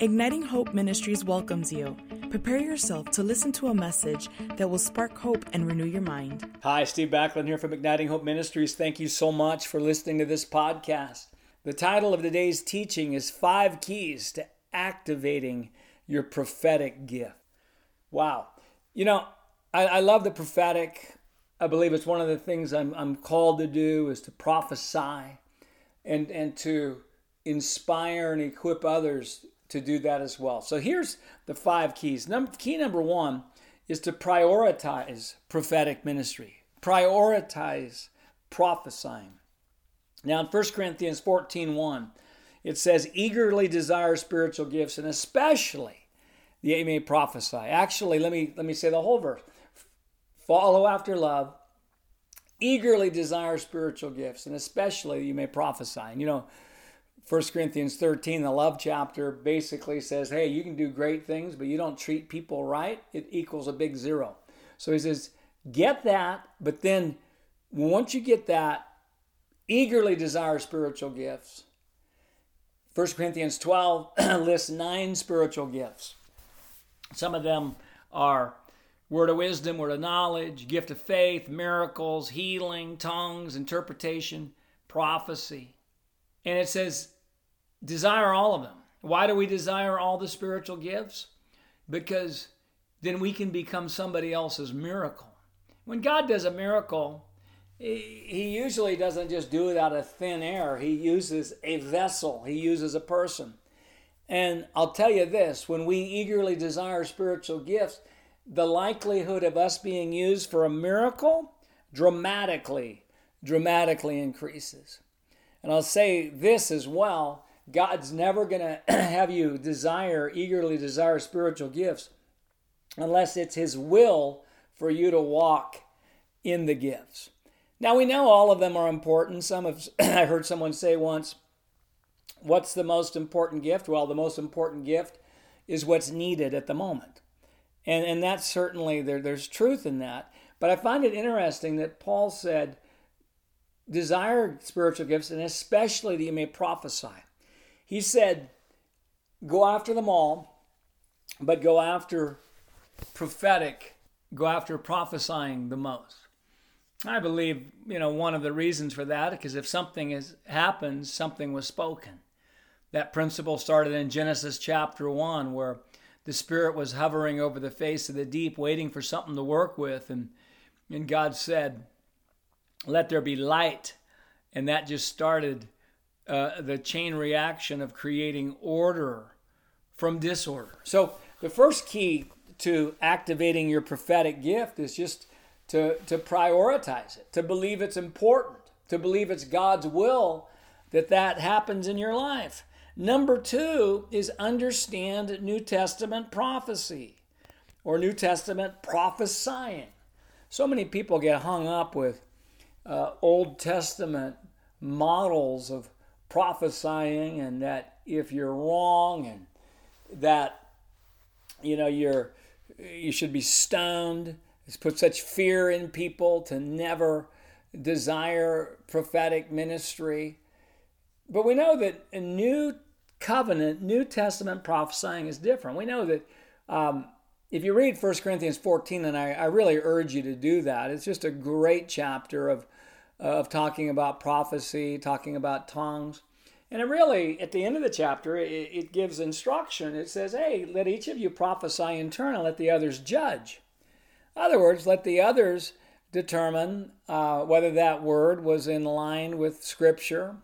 Igniting Hope Ministries welcomes you. Prepare yourself to listen to a message that will spark hope and renew your mind. Hi, Steve Backlund here from Igniting Hope Ministries. Thank you so much for listening to this podcast. The title of today's teaching is Five Keys to Activating Your Prophetic Gift. Wow. You know, I, I love the prophetic. I believe it's one of the things I'm, I'm called to do is to prophesy and, and to inspire and equip others to do that as well. So here's the five keys. Number, key number one is to prioritize prophetic ministry, prioritize prophesying. Now in 1 Corinthians 14 1, it says, eagerly desire spiritual gifts, and especially the you may prophesy. Actually, let me let me say the whole verse. Follow after love, eagerly desire spiritual gifts, and especially you may prophesy. And you know, 1 Corinthians 13, the love chapter, basically says, hey, you can do great things, but you don't treat people right, it equals a big zero. So he says, get that, but then once you get that, eagerly desire spiritual gifts. 1 Corinthians 12 lists nine spiritual gifts. Some of them are word of wisdom, word of knowledge, gift of faith, miracles, healing, tongues, interpretation, prophecy. And it says, desire all of them. Why do we desire all the spiritual gifts? Because then we can become somebody else's miracle. When God does a miracle, he usually doesn't just do it out of thin air. He uses a vessel, he uses a person. And I'll tell you this when we eagerly desire spiritual gifts, the likelihood of us being used for a miracle dramatically, dramatically increases. And I'll say this as well God's never going to have you desire, eagerly desire spiritual gifts unless it's His will for you to walk in the gifts. Now, we know all of them are important. Some of, I heard someone say once, What's the most important gift? Well, the most important gift is what's needed at the moment. And, and that's certainly, there, there's truth in that. But I find it interesting that Paul said, desire spiritual gifts, and especially that you may prophesy. He said, go after them all, but go after prophetic, go after prophesying the most. I believe, you know, one of the reasons for that, because if something has happened, something was spoken. That principle started in Genesis chapter 1, where the Spirit was hovering over the face of the deep, waiting for something to work with. And, and God said, Let there be light. And that just started uh, the chain reaction of creating order from disorder. So, the first key to activating your prophetic gift is just to, to prioritize it, to believe it's important, to believe it's God's will that that happens in your life. Number two is understand New Testament prophecy or New Testament prophesying. So many people get hung up with uh, Old Testament models of prophesying and that if you're wrong and that you know you're you should be stoned it's put such fear in people to never desire prophetic ministry but we know that a new covenant, New Testament prophesying is different. We know that um, if you read 1 Corinthians 14, and I, I, really urge you to do that, it's just a great chapter of, of talking about prophecy, talking about tongues. And it really, at the end of the chapter, it, it gives instruction. It says, hey, let each of you prophesy in turn and let the others judge. In other words, let the others determine uh, whether that word was in line with Scripture,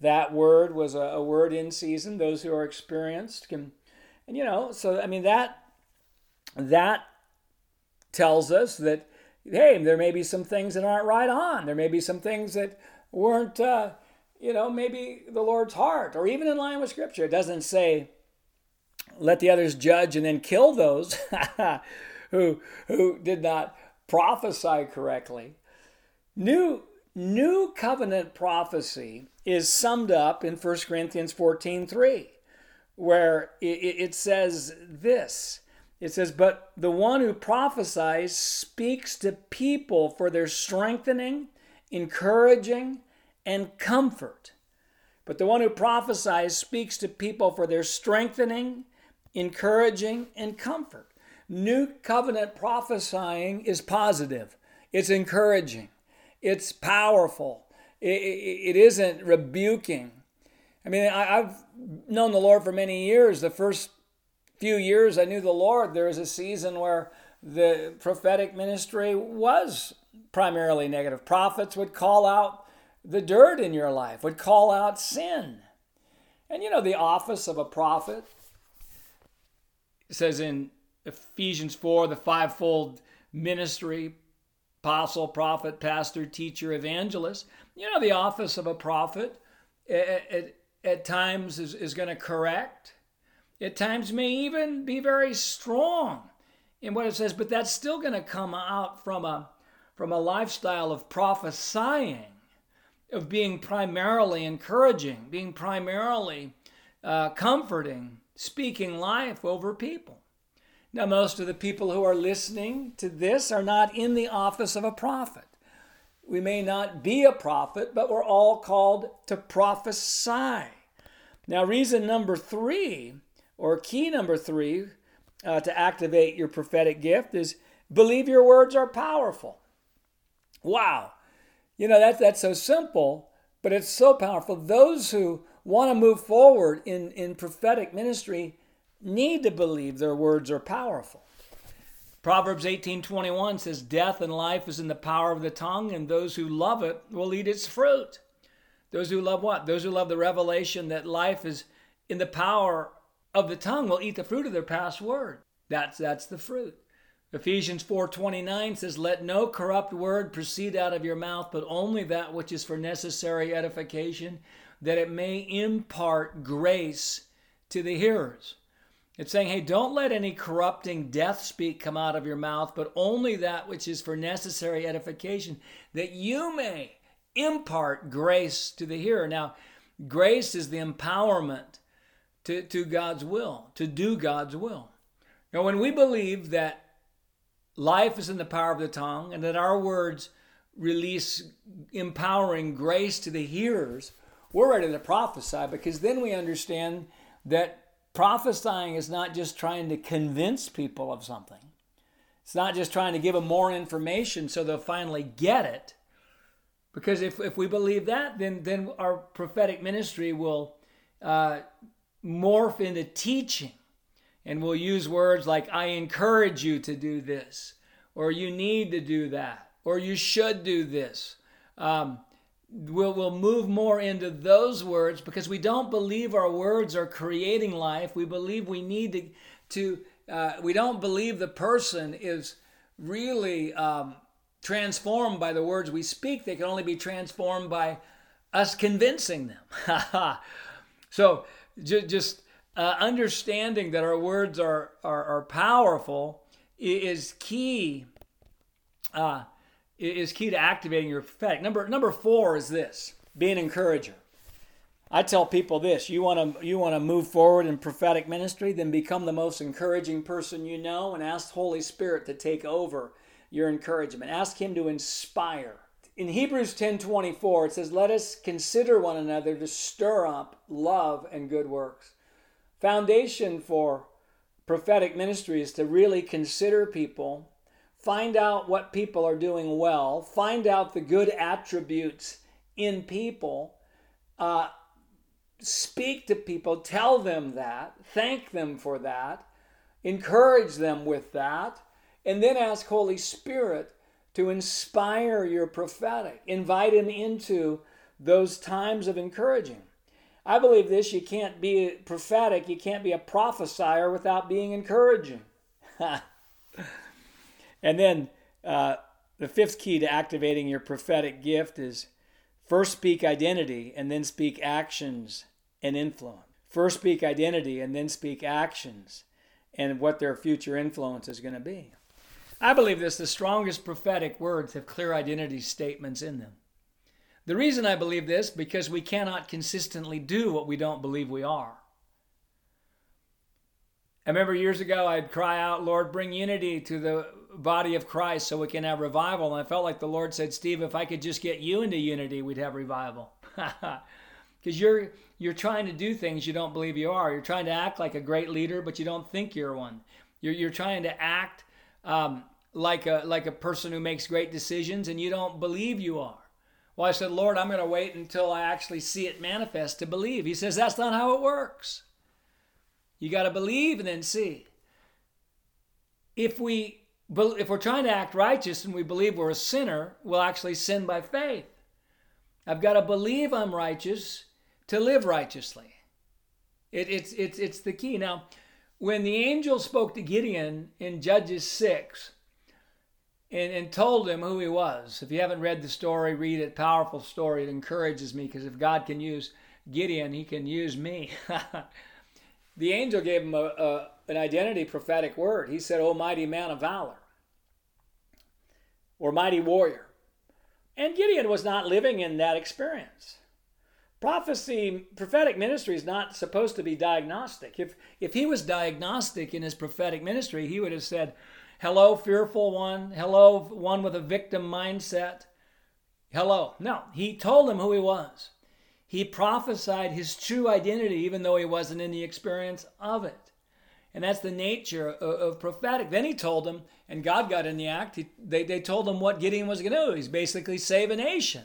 that word was a, a word in season. Those who are experienced can, and you know, so I mean that that tells us that hey, there may be some things that aren't right on. There may be some things that weren't, uh, you know, maybe the Lord's heart or even in line with Scripture. It doesn't say let the others judge and then kill those who who did not prophesy correctly. New New covenant prophecy is summed up in 1 Corinthians 14 3, where it, says this. It says, But the one who prophesies speaks to people for their strengthening, encouraging, and comfort. But the one who prophesies speaks to people for their strengthening, encouraging, and comfort. New covenant prophesying is positive, it's encouraging, it's powerful, it, it, isn't rebuking. I mean, I, I've known the Lord for many years. The first few years I knew the Lord, there was a season where the prophetic ministry was primarily negative. Prophets would call out the dirt in your life, would call out sin. And you know, the office of a prophet says in Ephesians 4, the fivefold ministry apostle, prophet, pastor, teacher, evangelist. You know, the office of a prophet at, at, at times is, is going to correct, at times may even be very strong in what it says, but that's still going to come out from a, from a lifestyle of prophesying, of being primarily encouraging, being primarily uh, comforting, speaking life over people. Now, most of the people who are listening to this are not in the office of a prophet. We may not be a prophet, but we're all called to prophesy. Now, reason number three, or key number three, uh, to activate your prophetic gift is believe your words are powerful. Wow. You know, that, that's so simple, but it's so powerful. Those who want to move forward in, in prophetic ministry need to believe their words are powerful. Proverbs 18:21 says death and life is in the power of the tongue and those who love it will eat its fruit. Those who love what? Those who love the revelation that life is in the power of the tongue will eat the fruit of their past word. That's that's the fruit. Ephesians 4:29 says let no corrupt word proceed out of your mouth but only that which is for necessary edification that it may impart grace to the hearers. It's saying, hey, don't let any corrupting death speak come out of your mouth, but only that which is for necessary edification, that you may impart grace to the hearer. Now, grace is the empowerment to, to God's will, to do God's will. Now, when we believe that life is in the power of the tongue and that our words release empowering grace to the hearers, we're ready to prophesy because then we understand that prophesying is not just trying to convince people of something. It's not just trying to give them more information so they'll finally get it. Because if, if we believe that, then, then our prophetic ministry will uh, morph into teaching. And we'll use words like, I encourage you to do this, or you need to do that, or you should do this. Um, we'll, we'll move more into those words because we don't believe our words are creating life. We believe we need to, to uh, we don't believe the person is really um, transformed by the words we speak. They can only be transformed by us convincing them. so just uh, understanding that our words are, are, are powerful is key. Uh, is key to activating your prophetic. Number number four is this: be an encourager. I tell people this: you want to you want to move forward in prophetic ministry, then become the most encouraging person you know, and ask Holy Spirit to take over your encouragement. Ask Him to inspire. In Hebrews 10:24, it says, "Let us consider one another to stir up love and good works." Foundation for prophetic ministry is to really consider people find out what people are doing well, find out the good attributes in people, uh, speak to people, tell them that, thank them for that, encourage them with that, and then ask Holy Spirit to inspire your prophetic, invite Him into those times of encouraging. I believe this you can't be prophetic, you can't be a prophesier without being encouraging. And then uh, the fifth key to activating your prophetic gift is first speak identity and then speak actions and influence. First speak identity and then speak actions and what their future influence is going to be. I believe this the strongest prophetic words have clear identity statements in them. The reason I believe this because we cannot consistently do what we don't believe we are. I remember years ago I'd cry out, Lord, bring unity to the body of Christ so we can have revival. And I felt like the Lord said, Steve, if I could just get you into unity, we'd have revival. because you're you're trying to do things you don't believe you are. You're trying to act like a great leader, but you don't think you're one. You're you're trying to act um, like a like a person who makes great decisions, and you don't believe you are. Well, I said, Lord, I'm going to wait until I actually see it manifest to believe. He says that's not how it works. You got to believe and then see. If we if we're trying to act righteous and we believe we're a sinner, we'll actually sin by faith. I've got to believe I'm righteous to live righteously. It, it's, it's, it's the key. Now, when the angel spoke to Gideon in Judges 6 and, and told him who he was, if you haven't read the story, read it. Powerful story. It encourages me because if God can use Gideon, he can use me. the angel gave him a, a, an identity prophetic word. He said, O mighty man of valor, or mighty warrior. And Gideon was not living in that experience. Prophecy, prophetic ministry is not supposed to be diagnostic. If, if he was diagnostic in his prophetic ministry, he would have said, Hello, fearful one. Hello, one with a victim mindset. Hello. No, he told him who he was. He prophesied his true identity, even though he wasn't in the experience of it. And that's the nature of, of prophetic. Then he told him and God got in the act, he, they, they told him what Gideon was going to do. He's basically save a nation.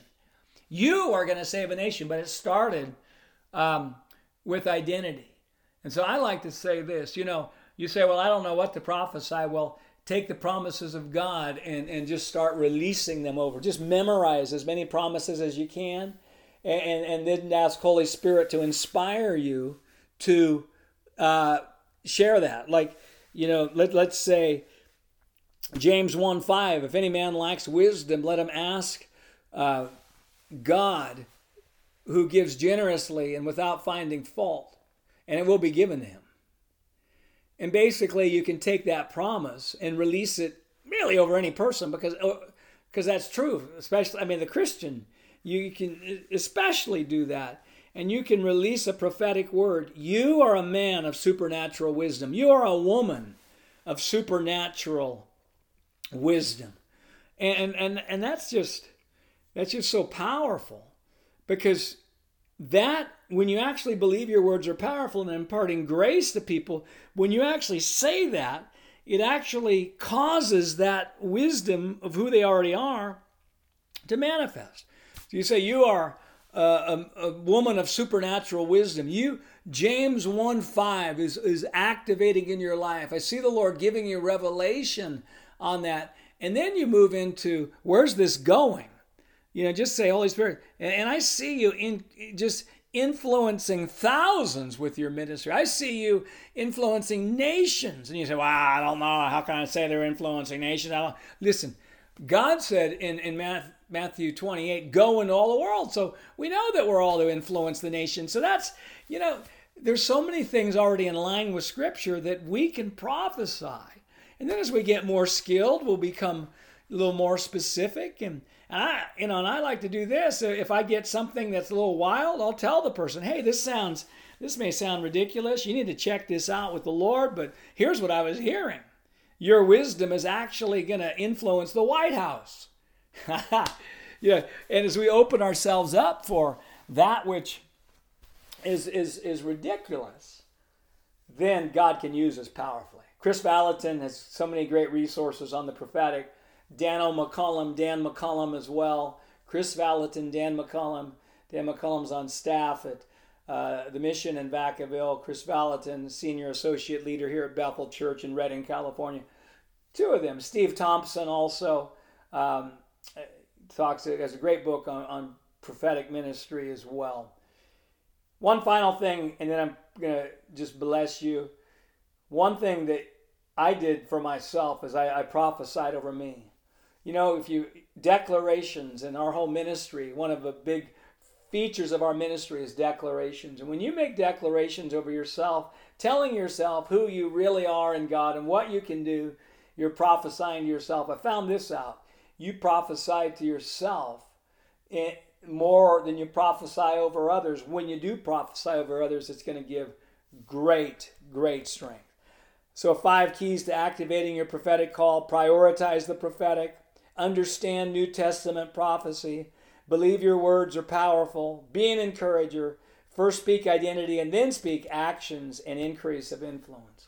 You are going to save a nation, but it started um, with identity. And so I like to say this you know, you say, well, I don't know what to prophesy. Well, take the promises of God and, and just start releasing them over. Just memorize as many promises as you can, and, and, then ask Holy Spirit to inspire you to uh, share that. Like, you know, let, let's say James 1 5, if any man lacks wisdom, let him ask. Uh, God who gives generously and without finding fault, and it will be given to him. And basically, you can take that promise and release it really over any person because because uh, that's true. Especially, I mean, the Christian, you can especially do that. And you can release a prophetic word. You are a man of supernatural wisdom. You are a woman of supernatural wisdom. And and and that's just that's just so powerful because that, when you actually believe your words are powerful and imparting grace to people, when you actually say that, it actually causes that wisdom of who they already are to manifest. So you say, You are a, a, a woman of supernatural wisdom. You, James 1 5 is, is activating in your life. I see the Lord giving you revelation on that. And then you move into where's this going? You know, just say, Holy Spirit. And, I see you in just influencing thousands with your ministry. I see you influencing nations. And you say, well, I don't know. How can I say they're influencing nations? I don't. Listen, God said in, in Matthew 28, go into all the world. So we know that we're all to influence the nation. So that's, you know, there's so many things already in line with Scripture that we can prophesy. And then as we get more skilled, we'll become a little more specific and and I, you know, and I like to do this. Uh, if I get something that's a little wild, I'll tell the person, "Hey, this sounds, this may sound ridiculous. You need to check this out with the Lord." But here's what I was hearing: Your wisdom is actually going to influence the White House. yeah, and as we open ourselves up for that which is is is ridiculous, then God can use us powerfully. Kris Vallotton has so many great resources on the prophetic Dano McCollam, Dan McCollam as well, Kris Vallotton, Dan McCollam. Dan McCollam's on staff at uh, the mission in Vacaville. Kris Vallotton, senior associate leader here at Bethel Church in Redding, California. Two of them. Steve Thompson also um, talks has a great book on, on prophetic ministry as well. One final thing, and then I'm going to just bless you. One thing that I did for myself is I, I prophesied over me. You know, if you declarations in our whole ministry, one of the big features of our ministry is declarations. And when you make declarations over yourself, telling yourself who you really are in God and what you can do, you're prophesying to yourself. I found this out. You prophesy to yourself eh, more than you prophesy over others. When you do prophesy over others, it's going to give great, great strength. So, five keys to activating your prophetic call prioritize the prophetic, understand New Testament prophecy, believe your words are powerful, be an encourager, First speak identity and then speak actions and increase of influence.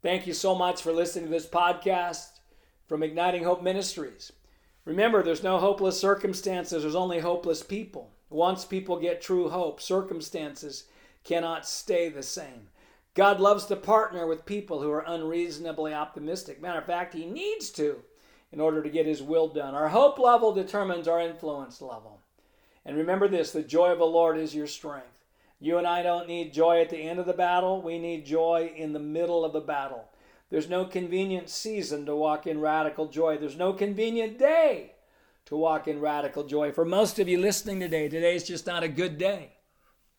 Thank you so much for listening to this podcast from Igniting Hope Ministries. Remember, there's no hopeless circumstances, there's only hopeless people. Once people get true hope, circumstances cannot stay the same. God loves to partner with people who are unreasonably optimistic. Matter of fact, He needs to in order to get His will done. Our hope level determines our influence level. And remember this the joy of the Lord is your strength. You and I don't need joy at the end of the battle, we need joy in the middle of the battle. There's no convenient season to walk in radical joy. There's no convenient day to walk in radical joy. For most of you listening today, today is just not a good day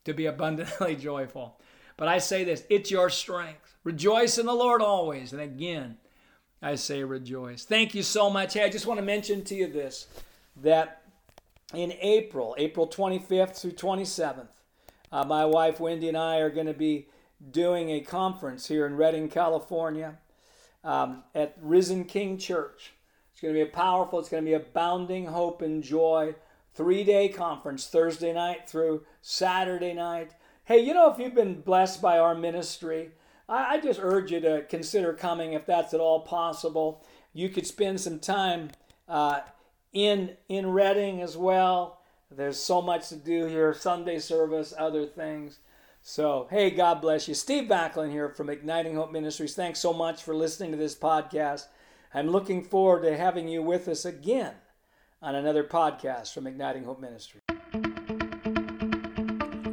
to be abundantly joyful. But I say this it's your strength. Rejoice in the Lord always. And again, I say rejoice. Thank you so much. Hey, I just want to mention to you this that in April, April 25th through 27th, uh, my wife Wendy and I are going to be doing a conference here in Redding, California, um, at Risen King Church. It's going to be a powerful, it's going to be abounding hope and joy three day conference, Thursday night through Saturday night. Hey, you know, if you've been blessed by our ministry, I, I just urge you to consider coming if that's at all possible. You could spend some time uh, in in Redding as well. There's so much to do here Sunday service, other things. So, hey, God bless you. Steve Backlund here from Igniting Hope Ministries. Thanks so much for listening to this podcast. I'm looking forward to having you with us again on another podcast from Igniting Hope Ministries.